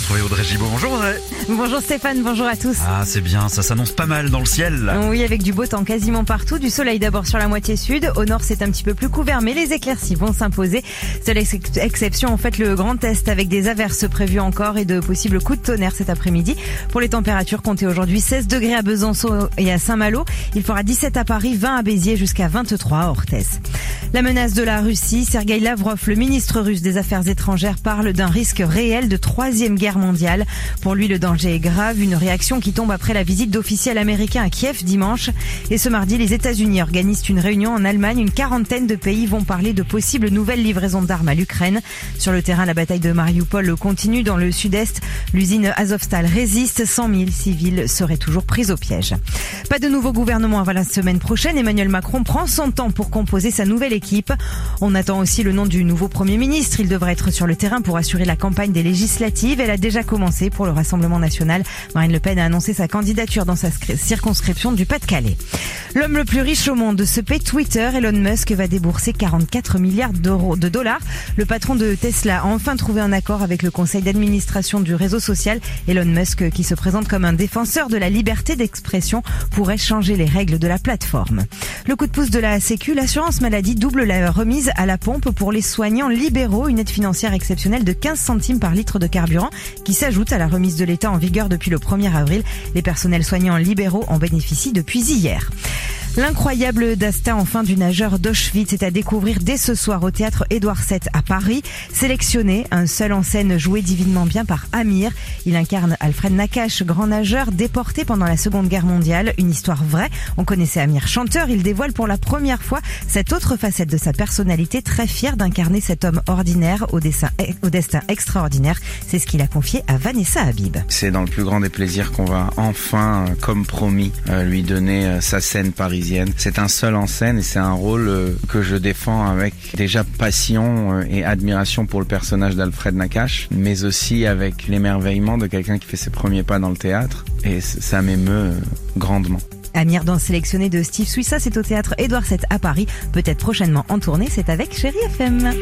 retrouver Audrey Gibaud. Bonjour Audrey. Bonjour Stéphane, bonjour à tous. Ah c'est bien, ça s'annonce pas mal dans le ciel. Oui, avec du beau temps quasiment partout, du soleil d'abord sur la moitié sud. Au nord, c'est un petit peu plus couvert, mais les éclaircies vont s'imposer. Seule exception, en fait, le Grand Est avec des averses prévues encore et de possibles coups de tonnerre cet après-midi. Pour les températures, comptez aujourd'hui 16 degrés à Besançon et à Saint-Malo. Il fera 17 à Paris, 20 à Béziers jusqu'à 23 à Orthès. La menace de la Russie, Sergei Lavrov, le ministre russe des Affaires étrangères, parle d'un risque réel de troisième guerre mondiale. Pour lui, le danger est grave, une réaction qui tombe après la visite d'officiels américains à Kiev dimanche. Et ce mardi, les États-Unis organisent une réunion en Allemagne. Une quarantaine de pays vont parler de possibles nouvelles livraisons d'armes à l'Ukraine. Sur le terrain, la bataille de Mariupol continue dans le sud-est. L'usine Azovstal résiste. 100 000 civils seraient toujours pris au piège. Pas de nouveau gouvernement avant la semaine prochaine. Emmanuel Macron prend son temps pour composer sa nouvelle équipe. On attend aussi le nom du nouveau Premier ministre. Il devrait être sur le terrain pour assurer la campagne des législatives. Elle a déjà commencé pour le Rassemblement national. Marine Le Pen a annoncé sa candidature dans sa circonscription du Pas-de-Calais. L'homme le plus riche au monde se paie Twitter. Elon Musk va débourser 44 milliards d'euros de dollars. Le patron de Tesla a enfin trouvé un accord avec le conseil d'administration du réseau social. Elon Musk, qui se présente comme un défenseur de la liberté d'expression, pourrait changer les règles de la plateforme. Le coup de pouce de la Sécu, l'assurance maladie double la remise à la pompe pour les soignants libéraux, une aide financière exceptionnelle de 15 centimes par litre de carburant qui s'ajoute à la remise de l'État en vigueur depuis le 1er avril. Les personnels soignants libéraux en bénéficient depuis hier. L'incroyable destin enfin du nageur d'Auschwitz est à découvrir dès ce soir au théâtre Édouard VII à Paris. Sélectionné, un seul en scène joué divinement bien par Amir. Il incarne Alfred Nakache, grand nageur déporté pendant la Seconde Guerre mondiale. Une histoire vraie. On connaissait Amir chanteur. Il dévoile pour la première fois cette autre facette de sa personnalité, très fier d'incarner cet homme ordinaire au, destin, au destin extraordinaire. C'est ce qu'il a confié à Vanessa Habib. C'est dans le plus grand des plaisirs qu'on va enfin, comme promis, euh, lui donner euh, sa scène c'est un seul en scène et c'est un rôle euh, que je défends avec déjà passion euh, et admiration pour le personnage d'Alfred Nakache, mais aussi avec l'émerveillement de quelqu'un qui fait ses premiers pas dans le théâtre et ça m'émeut euh, grandement. Amir dans sélectionné de Steve Suissa, c'est au théâtre Édouard VII à Paris, peut-être prochainement en tournée, c'est avec Chérie FM.